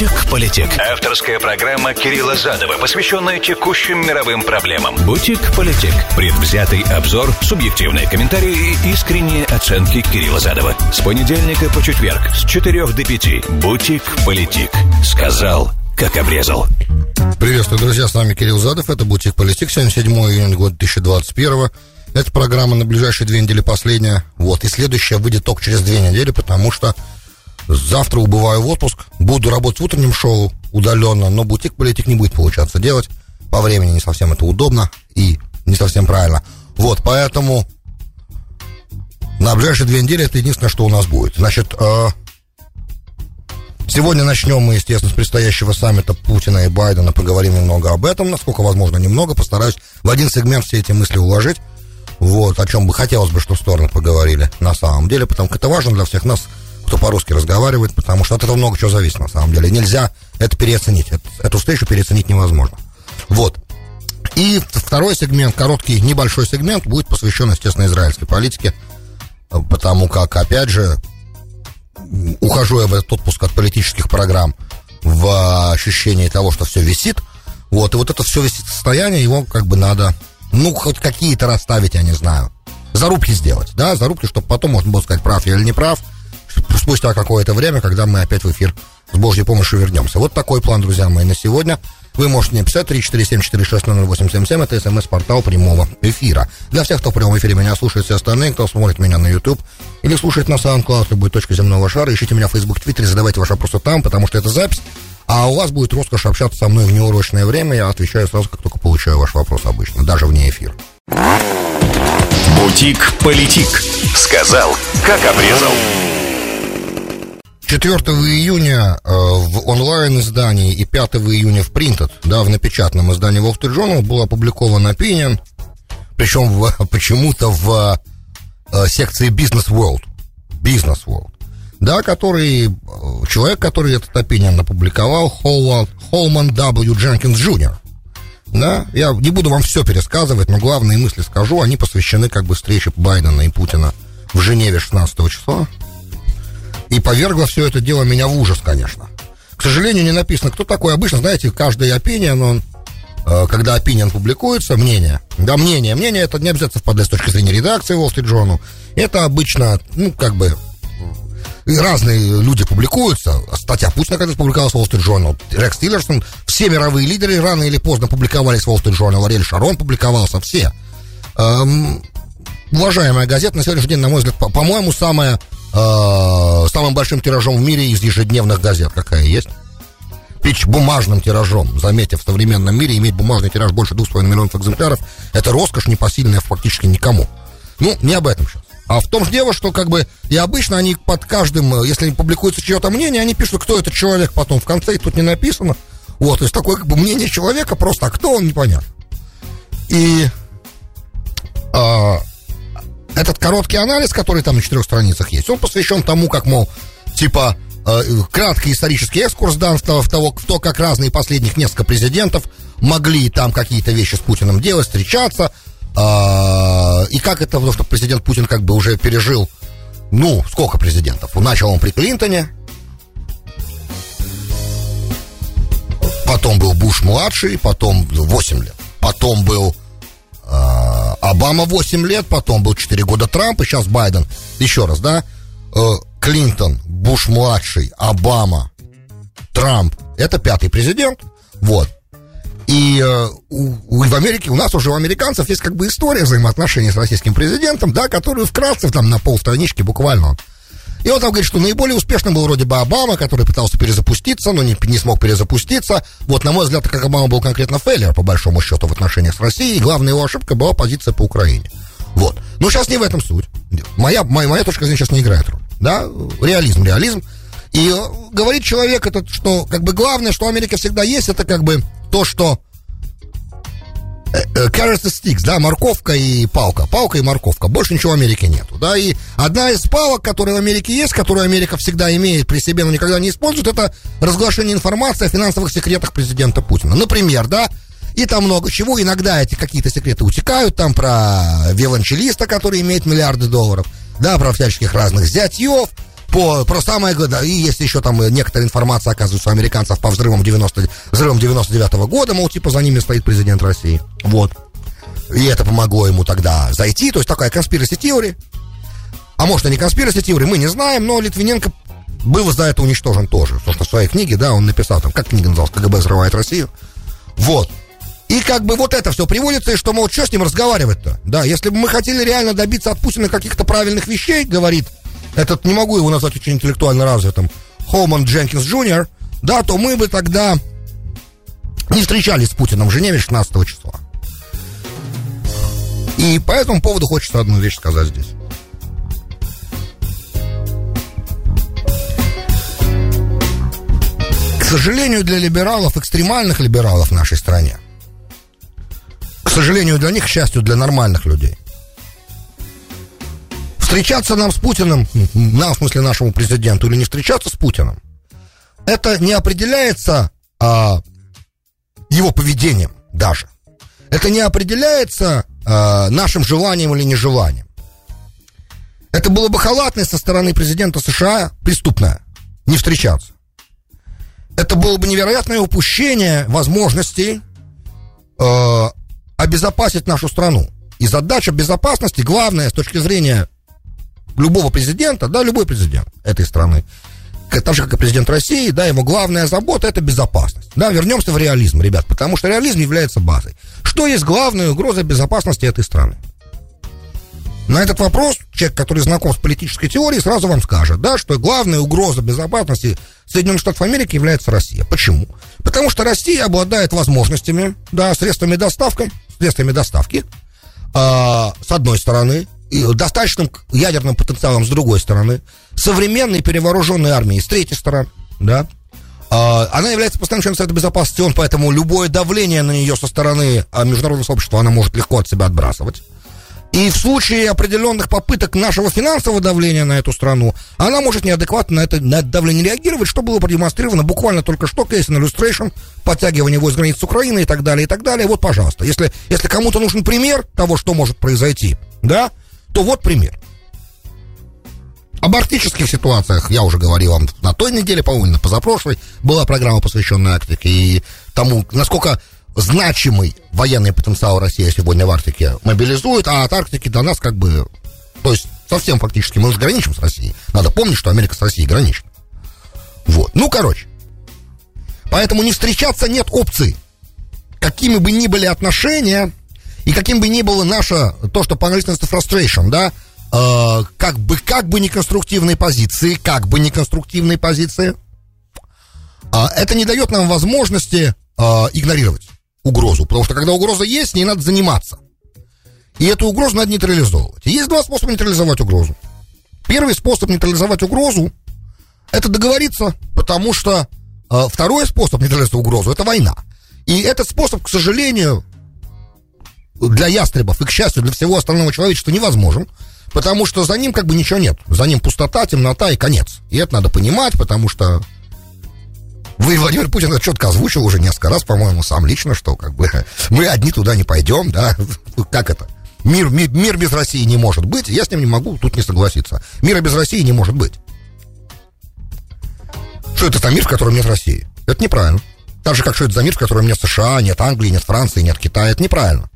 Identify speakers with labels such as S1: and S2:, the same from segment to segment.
S1: «Бутик-политик». Авторская программа Кирилла Задова, посвященная текущим мировым проблемам. «Бутик-политик». Предвзятый обзор, субъективные комментарии и искренние оценки Кирилла Задова. С понедельника по четверг с 4 до 5. «Бутик-политик». Сказал, как обрезал.
S2: Приветствую, друзья, с вами Кирилл Задов, это «Бутик Политик», сегодня 7 июня года 2021 Эта программа на ближайшие две недели последняя, вот, и следующая выйдет только через две недели, потому что Завтра убываю в отпуск. Буду работать в утреннем шоу удаленно, но бутик политик не будет получаться делать. По времени не совсем это удобно и не совсем правильно. Вот, поэтому на ближайшие две недели это единственное, что у нас будет. Значит, э, сегодня начнем мы, естественно, с предстоящего саммита Путина и Байдена. Поговорим немного об этом, насколько возможно немного. Постараюсь в один сегмент все эти мысли уложить. Вот, о чем бы хотелось бы, что стороны поговорили на самом деле, потому что это важно для всех нас кто по-русски разговаривает, потому что от этого много чего зависит на самом деле. Нельзя это переоценить. Эту встречу переоценить невозможно. Вот. И второй сегмент, короткий, небольшой сегмент, будет посвящен, естественно, израильской политике, потому как, опять же, ухожу я в этот отпуск от политических программ в ощущении того, что все висит. Вот, и вот это все висит состояние, его как бы надо, ну, хоть какие-то расставить, я не знаю. Зарубки сделать, да, зарубки, чтобы потом можно было сказать, прав я или не прав, спустя какое-то время, когда мы опять в эфир с Божьей помощью вернемся. Вот такой план, друзья мои, на сегодня. Вы можете мне писать 347-460-0877, это смс-портал прямого эфира. Для всех, кто в прямом эфире меня слушает, все остальные, кто смотрит меня на YouTube или слушает на SoundCloud, любой точке земного шара, ищите меня в Facebook, Twitter, задавайте ваши вопросы там, потому что это запись, а у вас будет роскошь общаться со мной в неурочное время, я отвечаю сразу, как только получаю ваш вопрос обычно, даже вне эфира.
S1: Бутик-политик. Сказал, как обрезал.
S2: 4 июня э, в онлайн-издании и 5 июня в принтед, да, в напечатанном издании Wall Street Journal был опубликован opinion, причем почему-то в э, секции Business World, Business World, да, который, э, человек, который этот opinion опубликовал, Холман W. Дженкинс Джуниор, да, я не буду вам все пересказывать, но главные мысли скажу, они посвящены как бы встрече Байдена и Путина в Женеве 16 числа, и повергло все это дело меня в ужас, конечно. К сожалению, не написано, кто такой. Обычно, знаете, каждый опинион, он, э, когда опинион публикуется, мнение, да, мнение, мнение, это не обязательно совпадает с точки зрения редакции Wall Street Journal. Это обычно, ну, как бы, разные люди публикуются. Статья Путина, когда публиковалась в Wall Street Journal, Рекс Тиллерсон, все мировые лидеры рано или поздно публиковались в Wall Street Journal, Ариэль Шарон публиковался, все. Эм, уважаемая газета на сегодняшний день, на мой взгляд, по- по-моему, самая э, самым большим тиражом в мире из ежедневных газет. Какая есть? Пич бумажным тиражом. Заметьте, в современном мире иметь бумажный тираж больше 2,5 миллионов экземпляров – это роскошь непосильная фактически никому. Ну, не об этом сейчас. А в том же дело, что как бы и обычно они под каждым, если публикуется чье-то мнение, они пишут, кто этот человек потом в конце, и тут не написано. Вот, то есть такое как бы мнение человека просто, а кто он, непонятно. И а, этот короткий анализ, который там на четырех страницах есть, он посвящен тому, как, мол, типа, э, краткий исторический экскурс дан в того, в того, в то, как разные последних несколько президентов могли там какие-то вещи с Путиным делать, встречаться, э, и как это, потому что президент Путин как бы уже пережил, ну, сколько президентов? Начал он при Клинтоне, потом был Буш-младший, потом 8 лет, потом был а, Обама 8 лет, потом был 4 года Трамп, и сейчас Байден. Еще раз, да? Э, Клинтон, Буш-младший, Обама, Трамп. Это пятый президент. Вот. И э, в Америке, у нас уже у американцев есть как бы история взаимоотношений с российским президентом, да, которую вкратце там на полстранички буквально и он там говорит, что наиболее успешным был вроде бы Обама, который пытался перезапуститься, но не, не смог перезапуститься. Вот, на мой взгляд, как Обама был конкретно фейлер, по большому счету, в отношениях с Россией. И главная его ошибка была позиция по Украине. Вот. Но сейчас не в этом суть. Моя, моя, моя точка зрения сейчас не играет роль. Да, реализм, реализм. И э, говорит человек, это, что как бы главное, что Америка всегда есть, это как бы то, что carrot and sticks, да, морковка и палка. Палка и морковка. Больше ничего в Америке нету, да. И одна из палок, которая в Америке есть, которую Америка всегда имеет при себе, но никогда не использует, это разглашение информации о финансовых секретах президента Путина. Например, да, и там много чего. Иногда эти какие-то секреты утекают, там про виолончелиста, который имеет миллиарды долларов, да, про всяческих разных зятьев, по, про самое, да, и есть еще там некоторая информация, оказывается, у американцев по взрывам, 90, взрывам 99 -го года, мол, типа за ними стоит президент России. Вот. И это помогло ему тогда зайти, то есть такая конспираси теория. А может, и не конспираси теория, мы не знаем, но Литвиненко был за это уничтожен тоже. Потому что в своей книге, да, он написал там, как книга называлась, КГБ взрывает Россию. Вот. И как бы вот это все приводится, и что, мол, что с ним разговаривать-то? Да, если бы мы хотели реально добиться от Путина каких-то правильных вещей, говорит этот, не могу его назвать очень интеллектуально развитым, Холман Дженкинс Джуниор, да, то мы бы тогда не встречались с Путиным в Женеве 16 числа. И по этому поводу хочется одну вещь сказать здесь. К сожалению, для либералов, экстремальных либералов в нашей стране, к сожалению, для них, к счастью, для нормальных людей, встречаться нам с Путиным, нам, в смысле нашему президенту, или не встречаться с Путиным, это не определяется а, его поведением даже. Это не определяется а, нашим желанием или нежеланием. Это было бы халатность со стороны президента США преступная, не встречаться. Это было бы невероятное упущение возможностей э, обезопасить нашу страну. И задача безопасности, главная с точки зрения любого президента, да, любой президент этой страны, так же, как и президент России, да, его главная забота – это безопасность. Да, вернемся в реализм, ребят, потому что реализм является базой. Что есть главная угроза безопасности этой страны? На этот вопрос человек, который знаком с политической теорией, сразу вам скажет, да, что главная угроза безопасности Соединенных Штатов Америки является Россия. Почему? Потому что Россия обладает возможностями, да, средствами доставки, средствами доставки, э, с одной стороны, достаточным ядерным потенциалом с другой стороны, современной перевооруженной армией с третьей стороны, да, а, она является постоянным членом Совета Безопасности ООН, поэтому любое давление на нее со стороны а, международного сообщества она может легко от себя отбрасывать. И в случае определенных попыток нашего финансового давления на эту страну, она может неадекватно на это, на это давление реагировать, что было продемонстрировано буквально только что, кейс illustration, подтягивание войск границ Украины и так далее, и так далее. Вот, пожалуйста, если, если кому-то нужен пример того, что может произойти, да, то вот пример. Об арктических ситуациях я уже говорил вам на той неделе, по-моему, на позапрошлой, была программа, посвященная Арктике, и тому, насколько значимый военный потенциал России сегодня в Арктике мобилизует, а от Арктики до нас как бы, то есть совсем фактически мы уже граничим с Россией. Надо помнить, что Америка с Россией граничит. Вот. Ну, короче. Поэтому не встречаться нет опции. Какими бы ни были отношения, и каким бы ни было наше, то, что по-английски frustration, да, э, как бы, как бы неконструктивной позиции, как бы неконструктивной позиции, э, это не дает нам возможности э, игнорировать угрозу, потому что когда угроза есть, с ней надо заниматься. И эту угрозу надо нейтрализовывать. Есть два способа нейтрализовать угрозу. Первый способ нейтрализовать угрозу – это договориться, потому что э, второй способ нейтрализовать угрозу – это война. И этот способ, к сожалению, для ястребов и, к счастью, для всего остального человечества невозможен, потому что за ним как бы ничего нет. За ним пустота, темнота и конец. И это надо понимать, потому что вы, Владимир Путин, это четко озвучил уже несколько раз, по-моему, сам лично, что как бы мы одни туда не пойдем, да, как это? Мир, мир, мир без России не может быть, я с ним не могу тут не согласиться. Мира без России не может быть. Что это за мир, в котором нет России? Это неправильно. Так же, как что это за мир, в котором нет США, нет Англии, нет Франции, нет Китая. Это неправильно.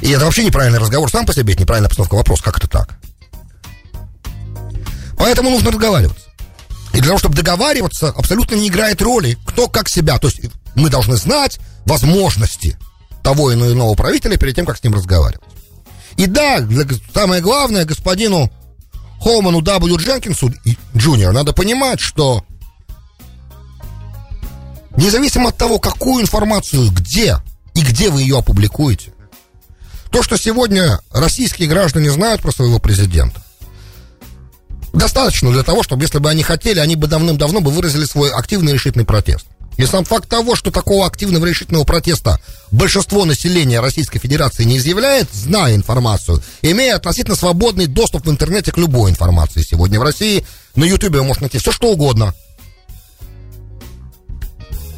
S2: И это вообще неправильный разговор. Сам по себе это неправильная постановка вопроса. Как это так? Поэтому нужно разговариваться. И для того, чтобы договариваться, абсолютно не играет роли, кто как себя. То есть мы должны знать возможности того или иного правителя перед тем, как с ним разговаривать. И да, для, самое главное, господину Холману W. Дженкинсу Джуниор надо понимать, что независимо от того, какую информацию, где и где вы ее опубликуете, то, что сегодня российские граждане знают про своего президента, достаточно для того, чтобы, если бы они хотели, они бы давным-давно бы выразили свой активный решительный протест. И сам факт того, что такого активного решительного протеста большинство населения Российской Федерации не изъявляет, зная информацию, имея относительно свободный доступ в интернете к любой информации сегодня в России, на Ютубе можете найти все, что угодно.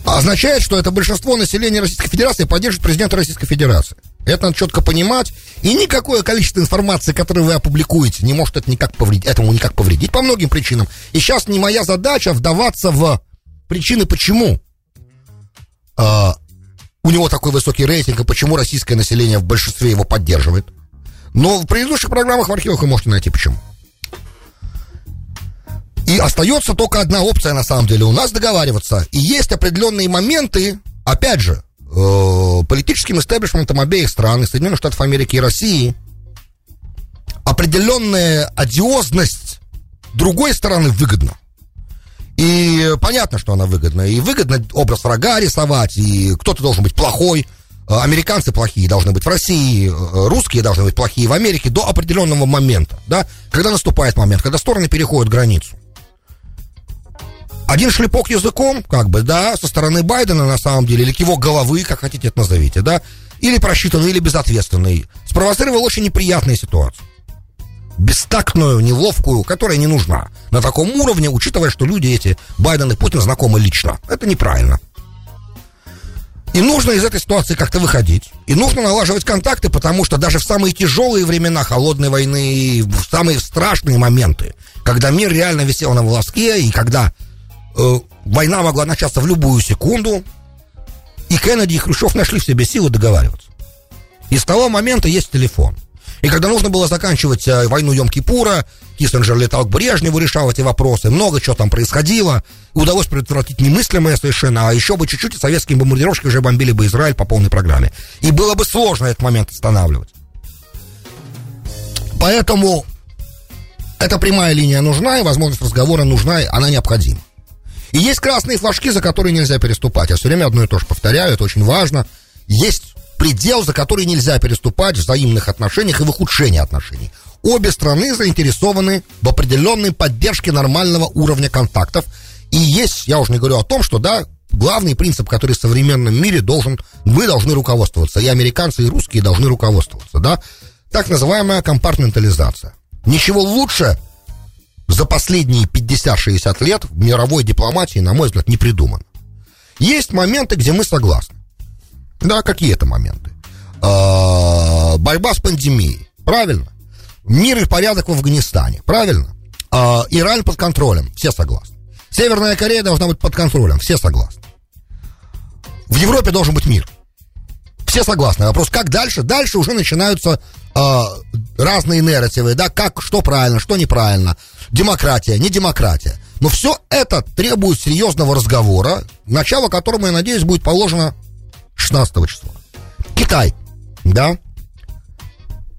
S2: Означает, что это большинство населения Российской Федерации поддерживает президента Российской Федерации. Это надо четко понимать. И никакое количество информации, которую вы опубликуете, не может это никак повредить, этому никак повредить по многим причинам. И сейчас не моя задача вдаваться в причины, почему э, у него такой высокий рейтинг, и почему российское население в большинстве его поддерживает. Но в предыдущих программах в архивах вы можете найти почему. И остается только одна опция на самом деле у нас договариваться. И есть определенные моменты, опять же, политическим истеблишментом обеих стран, Соединенных Штатов Америки и России, определенная одиозность другой стороны выгодна. И понятно, что она выгодна. И выгодно образ врага рисовать, и кто-то должен быть плохой. Э, американцы плохие должны быть в России, э, русские должны быть плохие в Америке до определенного момента, да, когда наступает момент, когда стороны переходят границу. Один шлепок языком, как бы, да, со стороны Байдена, на самом деле, или его головы, как хотите это назовите, да, или просчитанный, или безответственный, спровоцировал очень неприятную ситуацию. Бестактную, неловкую, которая не нужна. На таком уровне, учитывая, что люди эти, Байден и Путин, знакомы лично. Это неправильно. И нужно из этой ситуации как-то выходить. И нужно налаживать контакты, потому что даже в самые тяжелые времена холодной войны, в самые страшные моменты, когда мир реально висел на волоске, и когда э, война могла начаться в любую секунду, и Кеннеди и Хрущев нашли в себе силы договариваться. И с того момента есть телефон. И когда нужно было заканчивать э, войну Йом-Кипура, Киссинджер летал к Брежневу, решал эти вопросы, много чего там происходило, удалось предотвратить немыслимое совершенно, а еще бы чуть-чуть и советские бомбардировщики уже бомбили бы Израиль по полной программе. И было бы сложно этот момент останавливать. Поэтому эта прямая линия нужна, и возможность разговора нужна, и она необходима. И есть красные флажки, за которые нельзя переступать. Я все время одно и то же повторяю, это очень важно. Есть предел, за который нельзя переступать в взаимных отношениях и в ухудшении отношений. Обе страны заинтересованы в определенной поддержке нормального уровня контактов. И есть, я уже не говорю о том, что, да, главный принцип, который в современном мире должен, мы должны руководствоваться, и американцы, и русские должны руководствоваться, да, так называемая компартментализация. Ничего лучше за последние 50-60 лет в мировой дипломатии, на мой взгляд, не придумано. Есть моменты, где мы согласны. Да, какие это моменты? А, борьба с пандемией. Правильно. Мир и порядок в Афганистане. Правильно. А, Иран под контролем. Все согласны. Северная Корея должна быть под контролем. Все согласны. В Европе должен быть мир. Все согласны. Вопрос, как дальше? Дальше уже начинаются э, разные нарративы, да, как, что правильно, что неправильно демократия, не демократия. Но все это требует серьезного разговора, начало которому, я надеюсь, будет положено 16 числа. Китай, да?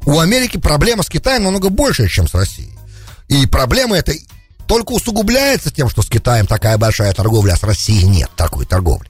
S2: У Америки проблема с Китаем намного больше, чем с Россией. И проблема эта только усугубляется тем, что с Китаем такая большая торговля, а с Россией нет такой торговли.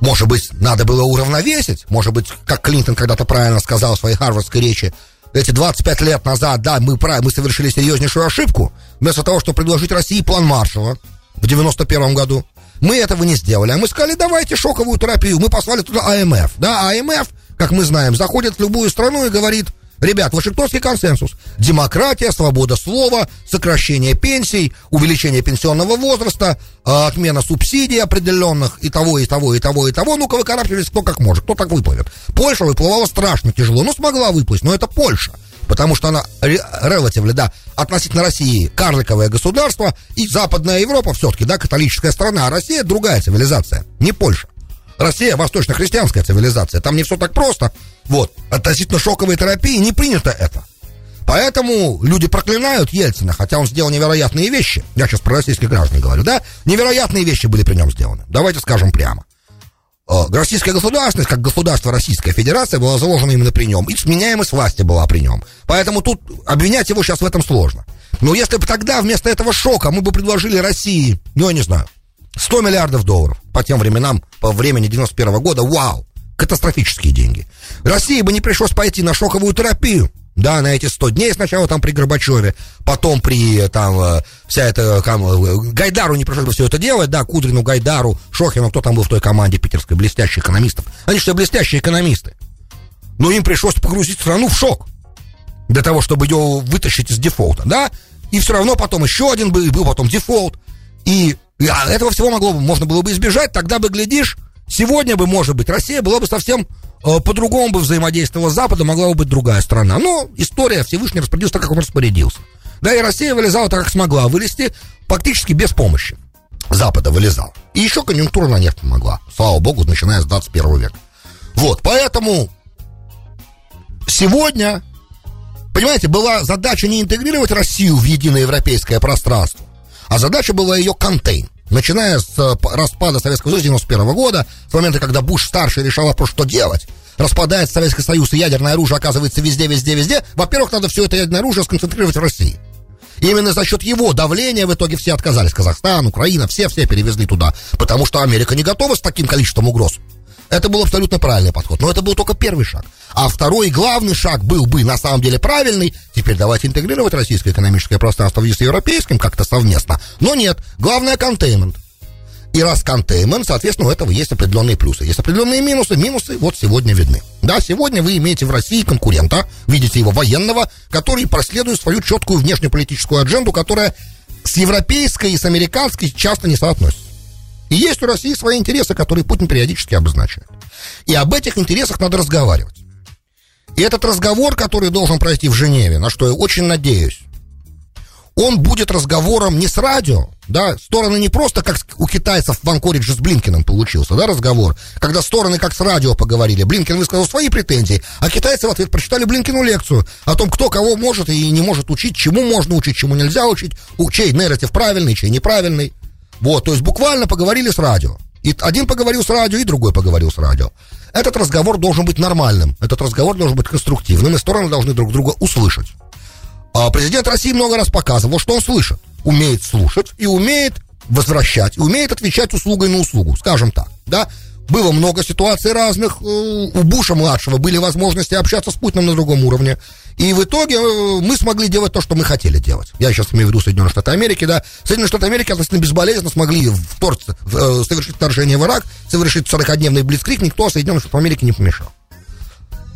S2: Может быть, надо было уравновесить, может быть, как Клинтон когда-то правильно сказал в своей харвардской речи, эти 25 лет назад, да, мы, мы совершили серьезнейшую ошибку. Вместо того, чтобы предложить России план Маршала в 91 году, мы этого не сделали. А мы сказали, давайте шоковую терапию. Мы послали туда АМФ. Да, АМФ, как мы знаем, заходит в любую страну и говорит, Ребят, Вашингтонский консенсус. Демократия, свобода слова, сокращение пенсий, увеличение пенсионного возраста, а, отмена субсидий определенных и того, и того, и того, и того. Ну-ка, выкарабкивались кто как может, кто так выплывет. Польша выплывала страшно тяжело, но смогла выплыть, но это Польша. Потому что она relatively, да, относительно России карликовое государство, и Западная Европа все-таки, да, католическая страна, а Россия другая цивилизация, не Польша. Россия восточно-христианская цивилизация. Там не все так просто. Вот. Относительно шоковой терапии не принято это. Поэтому люди проклинают Ельцина, хотя он сделал невероятные вещи. Я сейчас про российских граждан говорю, да? Невероятные вещи были при нем сделаны. Давайте скажем прямо. Э, российская государственность, как государство Российская Федерация, была заложена именно при нем. И сменяемость власти была при нем. Поэтому тут обвинять его сейчас в этом сложно. Но если бы тогда вместо этого шока мы бы предложили России, ну, я не знаю, 100 миллиардов долларов по тем временам, по времени 91 года, вау, катастрофические деньги. России бы не пришлось пойти на шоковую терапию, да, на эти 100 дней сначала там при Горбачеве, потом при там э, вся эта там, э, Гайдару не пришлось бы все это делать, да, Кудрину, Гайдару, Шохину, кто там был в той команде питерской, блестящих экономистов. Они что, блестящие экономисты. Но им пришлось погрузить страну в шок для того, чтобы ее вытащить из дефолта, да, и все равно потом еще один был, был потом дефолт, и а этого всего могло бы, можно было бы избежать, тогда бы, глядишь, сегодня бы, может быть, Россия была бы совсем э, по-другому бы взаимодействовала с Западом, могла бы быть другая страна. Но история Всевышний распорядился так, как он распорядился. Да, и Россия вылезала так, как смогла вылезти, фактически без помощи. Запада вылезал. И еще конъюнктура на нефть помогла. Слава богу, начиная с 21 века. Вот, поэтому сегодня, понимаете, была задача не интегрировать Россию в единое европейское пространство, а задача была ее контейн. Начиная с э, распада Советского Союза 91 года, с момента, когда Буш-старший решал вопрос, что делать, распадается Советский Союз, и ядерное оружие оказывается везде, везде, везде, во-первых, надо все это ядерное оружие сконцентрировать в России. И именно за счет его давления в итоге все отказались. Казахстан, Украина, все-все перевезли туда. Потому что Америка не готова с таким количеством угроз. Это был абсолютно правильный подход. Но это был только первый шаг. А второй главный шаг был бы на самом деле правильный. Теперь давайте интегрировать российское экономическое пространство с европейским как-то совместно. Но нет. Главное контеймент. И раз контеймент, соответственно, у этого есть определенные плюсы. Есть определенные минусы. Минусы вот сегодня видны. Да, сегодня вы имеете в России конкурента, видите его военного, который проследует свою четкую внешнеполитическую адженду, которая с европейской и с американской часто не соотносится. И есть у России свои интересы, которые Путин периодически обозначает. И об этих интересах надо разговаривать. И этот разговор, который должен пройти в Женеве, на что я очень надеюсь, он будет разговором не с радио, да, стороны не просто как у китайцев в Анкоридже с Блинкиным получился, да, разговор, когда стороны как с радио поговорили, Блинкин высказал свои претензии, а китайцы в ответ прочитали Блинкину лекцию о том, кто кого может и не может учить, чему можно учить, чему нельзя учить, чей нарратив правильный, чей неправильный. Вот, то есть буквально поговорили с радио. И один поговорил с радио, и другой поговорил с радио. Этот разговор должен быть нормальным, этот разговор должен быть конструктивным, и стороны должны друг друга услышать. А президент России много раз показывал, что он слышит. Умеет слушать и умеет возвращать, и умеет отвечать услугой на услугу, скажем так, да. Было много ситуаций разных. Э, у Буша-младшего были возможности общаться с Путиным на другом уровне. И в итоге э, мы смогли делать то, что мы хотели делать. Я сейчас имею в виду Соединенные Штаты Америки, да. Соединенные Штаты Америки относительно безболезненно смогли вторгнуться, э, совершить вторжение в Ирак, совершить 40-дневный блицкрик, никто Соединенным Штатам Америки не помешал.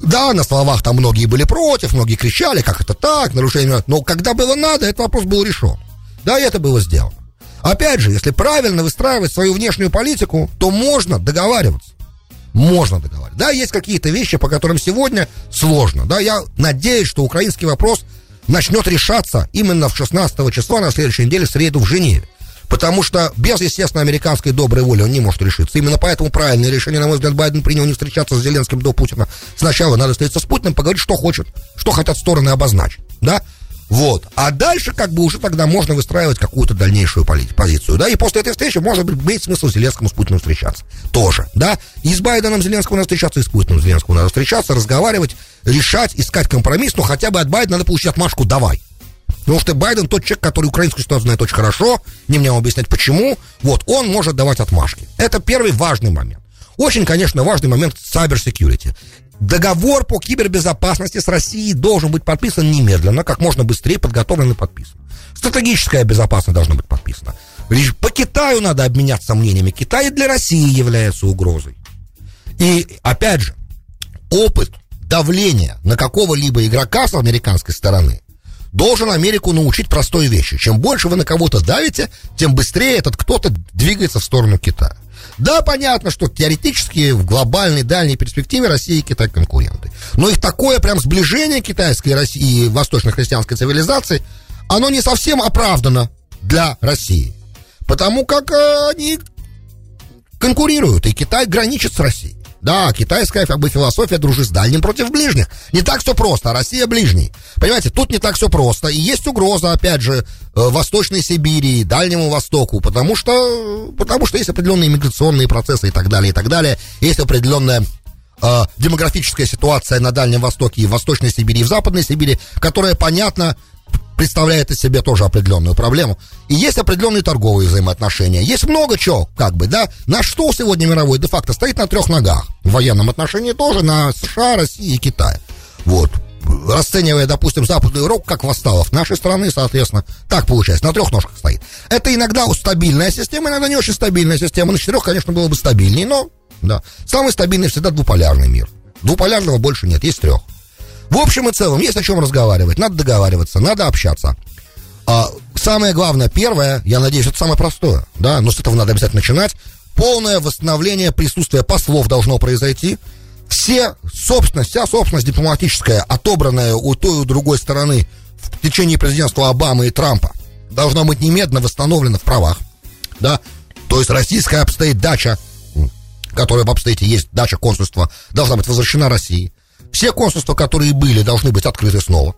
S2: Да, на словах там многие были против, многие кричали, как это так, нарушение. Но когда было надо, этот вопрос был решен. Да, и это было сделано. Опять же, если правильно выстраивать свою внешнюю политику, то можно договариваться. Можно договариваться. Да, есть какие-то вещи, по которым сегодня сложно. Да, я надеюсь, что украинский вопрос начнет решаться именно в 16 числа на следующей неделе, в среду в Женеве. Потому что без, естественно, американской доброй воли он не может решиться. Именно поэтому правильное решение, на мой взгляд, Байден принял не встречаться с Зеленским до Путина. Сначала надо встретиться с Путиным, поговорить, что хочет, что хотят стороны обозначить. Да? Вот. А дальше как бы уже тогда можно выстраивать какую-то дальнейшую позицию, да, и после этой встречи может быть иметь смысл Зеленскому с Путиным встречаться. Тоже, да. И с Байденом Зеленского надо встречаться, и с Путиным Зеленского надо встречаться, разговаривать, решать, искать компромисс, но хотя бы от Байдена надо получить отмашку «давай». Потому что Байден тот человек, который украинскую ситуацию знает очень хорошо, не мне объяснять почему, вот, он может давать отмашки. Это первый важный момент. Очень, конечно, важный момент cyber security. Договор по кибербезопасности с Россией должен быть подписан немедленно, как можно быстрее подготовлен и подписан. Стратегическая безопасность должна быть подписана. Лишь по Китаю надо обменяться мнениями. Китай для России является угрозой. И, опять же, опыт давления на какого-либо игрока с американской стороны должен Америку научить простой вещи. Чем больше вы на кого-то давите, тем быстрее этот кто-то двигается в сторону Китая. Да, понятно, что теоретически в глобальной дальней перспективе Россия и Китай конкуренты. Но их такое прям сближение китайской России и восточно-христианской цивилизации, оно не совсем оправдано для России. Потому как э, они конкурируют, и Китай граничит с Россией. Да, китайская как бы философия дружи с дальним против ближних. Не так все просто, а Россия ближний. Понимаете, тут не так все просто. И есть угроза, опять же, э, Восточной Сибири, Дальнему Востоку, потому что, потому что есть определенные миграционные процессы и так далее, и так далее. Есть определенная э, демографическая ситуация на Дальнем Востоке и в Восточной Сибири, и в Западной Сибири, которая, понятно, представляет из себя тоже определенную проблему. И есть определенные торговые взаимоотношения. Есть много чего, как бы, да. На что сегодня мировой де-факто стоит на трех ногах. В военном отношении тоже на США, России и Китай. Вот. Расценивая, допустим, Западную Европу как вассалов нашей страны, соответственно, так получается, на трех ножках стоит. Это иногда стабильная система, иногда не очень стабильная система. На четырех, конечно, было бы стабильнее, но, да. Самый стабильный всегда двуполярный мир. Двуполярного больше нет, есть трех. В общем и целом, есть о чем разговаривать. Надо договариваться, надо общаться. А, самое главное, первое, я надеюсь, это самое простое, да, но с этого надо обязательно начинать. Полное восстановление присутствия послов должно произойти. все собственность, вся собственность дипломатическая, отобранная у той и у другой стороны в течение президентства Обамы и Трампа, должна быть немедленно восстановлена в правах, да, то есть российская обстоит дача, которая в обстоите есть дача консульства, должна быть возвращена России. Все консульства, которые были, должны быть открыты снова.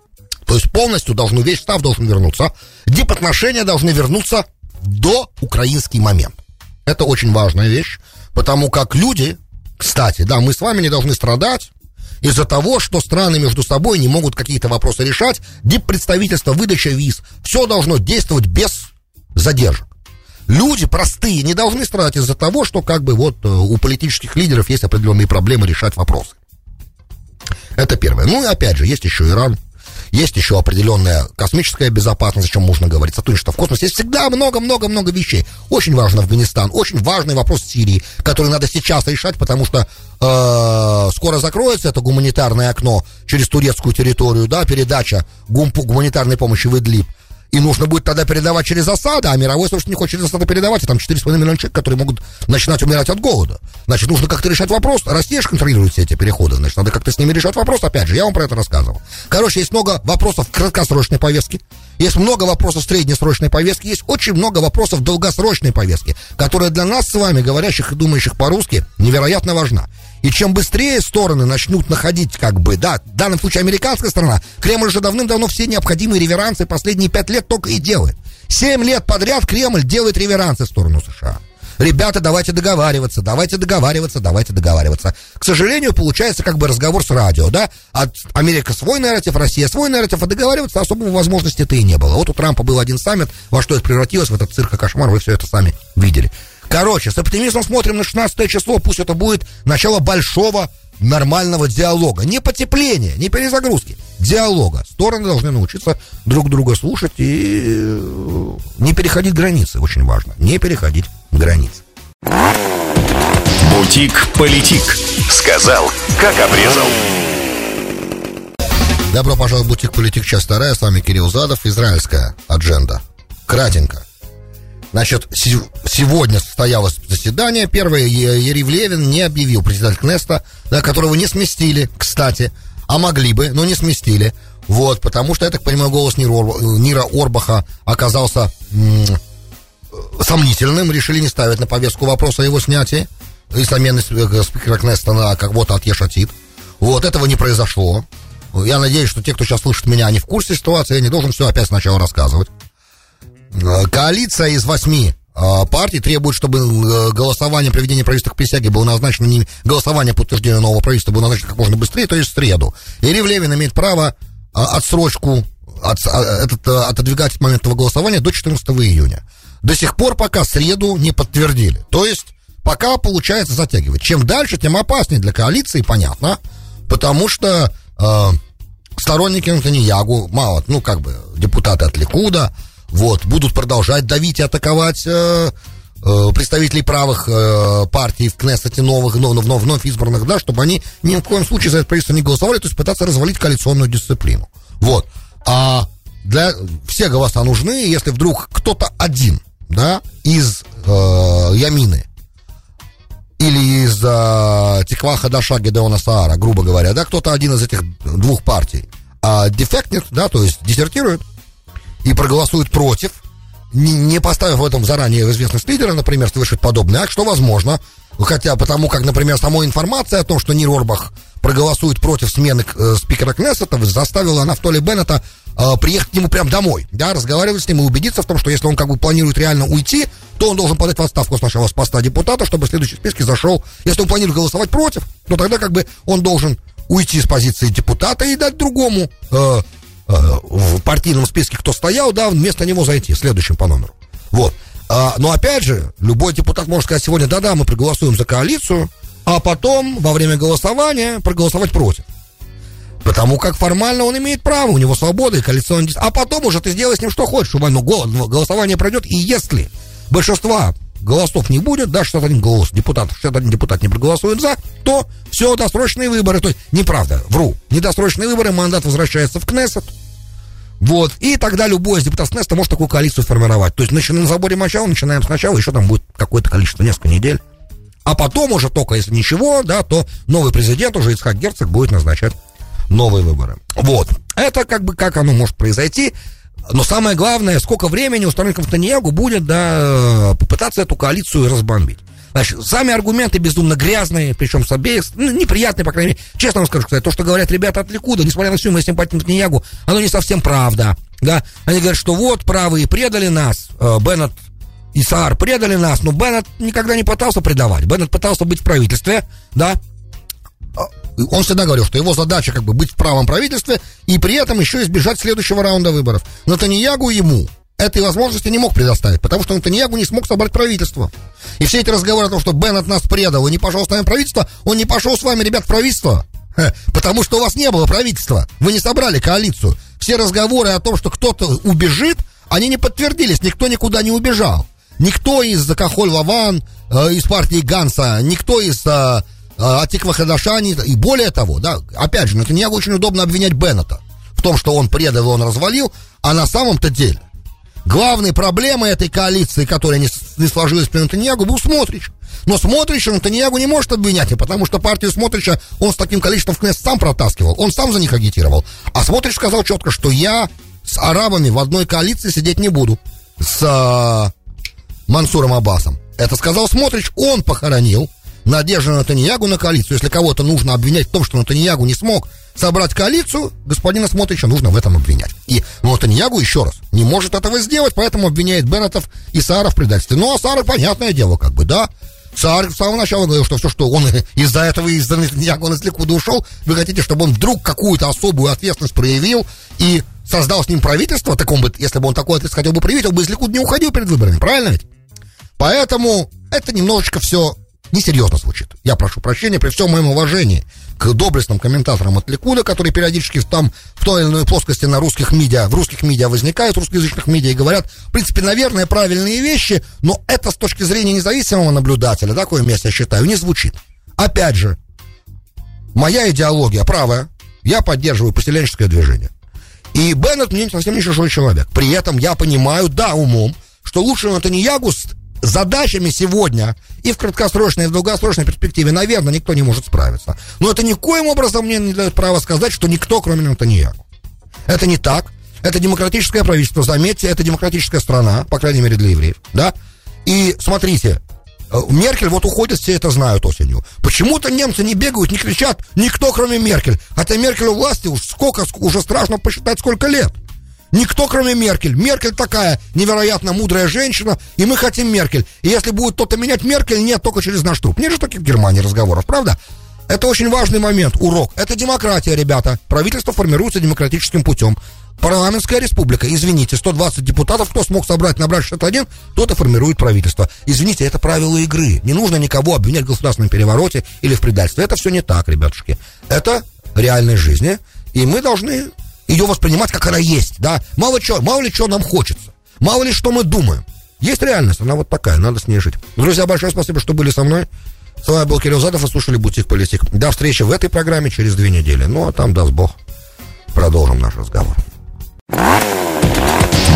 S2: То есть полностью должны, весь штаб должен вернуться. Дипотношения должны вернуться до украинский момент. Это очень важная вещь, потому как люди, кстати, да, мы с вами не должны страдать из-за того, что страны между собой не могут какие-то вопросы решать. Диппредставительство, выдача виз, все должно действовать без задержек. Люди простые не должны страдать из-за того, что как бы вот э, у политических лидеров есть определенные проблемы решать вопросы. Это первое. Ну и опять же, есть еще Иран, есть еще определенная космическая безопасность, о чем можно говорить, сотрудничество в космосе. Есть всегда много-много-много вещей. Очень важен Афганистан, очень важный вопрос Сирии, который надо сейчас решать, потому что э, скоро закроется это гуманитарное окно через турецкую территорию, да, передача гумпу, гуманитарной помощи в Идлиб. И нужно будет тогда передавать через осады, а мировой, собственно, не хочет через осады передавать, и там 4,5 миллиона человек, которые могут начинать умирать от голода. Значит, нужно как-то решать вопрос. Россия же контролирует все эти переходы, значит, надо как-то с ними решать вопрос. Опять же, я вам про это рассказывал. Короче, есть много вопросов краткосрочной повестки, есть много вопросов среднесрочной повестки, есть очень много вопросов долгосрочной повестки, которая для нас с вами, говорящих и думающих по-русски, невероятно важна. И чем быстрее стороны начнут находить, как бы, да, в данном случае американская сторона, Кремль уже давным-давно все необходимые реверансы последние пять лет только и делает. Семь лет подряд Кремль делает реверансы в сторону США. Ребята, давайте договариваться, давайте договариваться, давайте договариваться. К сожалению, получается как бы разговор с радио, да? От Америка свой нарратив, Россия свой нарратив, а договариваться особой возможности-то и не было. Вот у Трампа был один саммит, во что это превратилось, в этот цирк и кошмар, вы все это сами видели. Короче, с оптимизмом смотрим на 16 число, пусть это будет начало большого нормального диалога. Не потепления, не перезагрузки, диалога. Стороны должны научиться друг друга слушать и э, не переходить границы, очень важно. Не переходить границы.
S1: Бутик-политик. Сказал, как обрезал.
S2: Добро пожаловать в Бутик-политик, часть вторая. С вами Кирилл Задов, израильская адженда. Кратенько. Значит, сегодня состоялось заседание. Первое, Ерив Левин не объявил председатель Кнеста, да, которого не сместили, кстати, а могли бы, но не сместили. Вот, потому что, я так понимаю, голос Нира, Нира Орбаха оказался м- сомнительным. Решили не ставить на повестку вопрос о его снятии и замены э, спикера Кнеста на как-то от Ешатит. Вот, этого не произошло. Я надеюсь, что те, кто сейчас слышит меня, они в курсе ситуации, я не должен все опять сначала рассказывать. Э, коалиция из восьми э, партий требует, чтобы э, голосование проведения правительства к присяге было назначено не голосование по утверждению нового правительства было назначено как можно быстрее, то есть в среду. Ирив Левин имеет право отсрочку от, этот, отодвигать от момента голосования до 14 июня. До сих пор пока среду не подтвердили. То есть пока получается затягивать. Чем дальше, тем опаснее для коалиции, понятно. Потому что э, сторонники Антониягу, мало, ну как бы депутаты от Ликуда, вот, будут продолжать давить и атаковать э, э, представителей правых э, партий в Кнессете новых, но, но, вновь избранных, да, чтобы они ни в коем случае за это правительство не голосовали, то есть пытаться развалить коалиционную дисциплину. Вот. А для все голоса нужны, если вдруг кто-то один, да, из э, Ямины или из э, Тикваха Даша Гедеона Саара, грубо говоря, да, кто-то один из этих двух партий, а дефектнет, да, то есть дезертирует, и проголосуют против, не, не поставив в этом заранее известность лидера, например, совершить подобный акт, что возможно, хотя потому как, например, самой информация о том, что Нир Орбах проголосует против смены э, спикера Кнессета, заставила Нафтоли Беннета э, приехать к нему прямо домой, да, разговаривать с ним и убедиться в том, что если он как бы планирует реально уйти, то он должен подать в отставку с нашего поста депутата, чтобы в следующий списке зашел. Если он планирует голосовать против, то тогда как бы он должен уйти с позиции депутата и дать другому Э, в партийном списке кто стоял, да, вместо него зайти, следующим по номеру. Вот. А, но опять же, любой депутат может сказать сегодня, да-да, мы проголосуем за коалицию, а потом во время голосования проголосовать против. Потому как формально он имеет право, у него свобода и коалиционный... А потом уже ты сделай с ним что хочешь, ну, голосование пройдет, и если большинства голосов не будет, да, 61 голос депутат, 61 депутат не проголосует за, то все, досрочные выборы. То есть, неправда, вру. Недосрочные выборы, мандат возвращается в Кнессет. Вот. И тогда любой из депутатов Кнессета может такую коалицию формировать. То есть, начинаем на заборе начала, начинаем сначала, еще там будет какое-то количество, несколько недель. А потом уже только, если ничего, да, то новый президент, уже Ицхак Герцог, будет назначать новые выборы. Вот. Это как бы, как оно может произойти. Но самое главное, сколько времени у сторонников Таньягу будет, да, попытаться эту коалицию разбомбить. Значит, сами аргументы безумно грязные, причем с обеих, ну, неприятные, по крайней мере. Честно вам скажу, кстати, то, что говорят ребята от Ликуда, несмотря на всю мою симпатию к Нетаньягу, оно не совсем правда. Да? Они говорят, что вот правые предали нас, э, Беннет и Саар предали нас, но Беннет никогда не пытался предавать. Беннет пытался быть в правительстве, да, он всегда говорил, что его задача как бы быть в правом правительстве и при этом еще избежать следующего раунда выборов. Но Таньягу ему этой возможности не мог предоставить, потому что Натаньягу не смог собрать правительство. И все эти разговоры о том, что Бен от нас предал и не пошел с нами в правительство, он не пошел с вами, ребят, в правительство. Потому что у вас не было правительства. Вы не собрали коалицию. Все разговоры о том, что кто-то убежит, они не подтвердились. Никто никуда не убежал. Никто из Кахоль Лаван, э, из партии Ганса, никто из э, э Атиква Хадашани, и более того, да, опять же, Натаньягу очень удобно обвинять Беннета в том, что он предал, он развалил, а на самом-то деле Главной проблемой этой коалиции, которая не, не сложилась при Натаньягу, был Смотрич. Но Смотрича Натаньягу не может обвинять, потому что партию Смотрича он с таким количеством в КНЕС сам протаскивал, он сам за них агитировал. А Смотрич сказал четко, что я с арабами в одной коалиции сидеть не буду. С а, Мансуром Аббасом. Это сказал Смотрич, он похоронил надежду на Натаньягу на коалицию. Если кого-то нужно обвинять в том, что Натаньягу не смог собрать коалицию, господина Смотрича нужно в этом обвинять. И Натаньягу, еще раз, не может этого сделать, поэтому обвиняет Беннетов и Сара в предательстве. Ну, а Сара, понятное дело, как бы, да. Саар с самого начала говорил, что все, что он из-за этого, из-за Натаньягу он из Ликуда ушел, вы хотите, чтобы он вдруг какую-то особую ответственность проявил и создал с ним правительство, так он бы, если бы он такой ответственность хотел бы проявить, он бы из Ликуда не уходил перед выборами, правильно ведь? Поэтому это немножечко все несерьезно звучит. Я прошу прощения при всем моем уважении к доблестным комментаторам от Ликуда, которые периодически там в той или иной плоскости на русских медиа, в русских медиа возникают, в русскоязычных медиа и говорят, в принципе, наверное, правильные вещи, но это с точки зрения независимого наблюдателя, такое место я считаю, не звучит. Опять же, моя идеология правая, я поддерживаю поселенческое движение. И Беннет мне совсем не чужой человек. При этом я понимаю, да, умом, что лучше Натаньягу задачами сегодня и в краткосрочной, и в долгосрочной перспективе, наверное, никто не может справиться. Но это никоим образом мне не дает права сказать, что никто, кроме Натаньяку. Это не так. Это демократическое правительство, заметьте, это демократическая страна, по крайней мере для евреев, да? И смотрите, э, Меркель вот уходит, все это знают осенью. Почему-то немцы не бегают, не кричат, никто кроме Меркель. Хотя Меркель у власти уж сколько, уже страшно посчитать, сколько лет. Никто, кроме Меркель. Меркель такая невероятно мудрая женщина, и мы хотим Меркель. И если будет кто-то менять Меркель, нет, только через наш труп. Нет же таких в Германии разговоров, правда? Это очень важный момент, урок. Это демократия, ребята. Правительство формируется демократическим путем. Парламентская республика, извините, 120 депутатов, кто смог собрать, набрать 61, тот и формирует правительство. Извините, это правила игры. Не нужно никого обвинять в государственном перевороте или в предательстве. Это все не так, ребятушки. Это реальность жизни. И мы должны ее воспринимать, как она есть, да. Мало, чё, мало ли что нам хочется, мало ли что мы думаем. Есть реальность, она вот такая, надо с ней жить. Друзья, большое спасибо, что были со мной. С вами был Кирилл Задов, вы слушали «Бутик Политик». До встречи в этой программе через две недели. Ну, а там, даст Бог, продолжим наш разговор.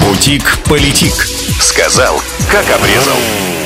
S1: «Бутик Политик». Сказал, как обрезал.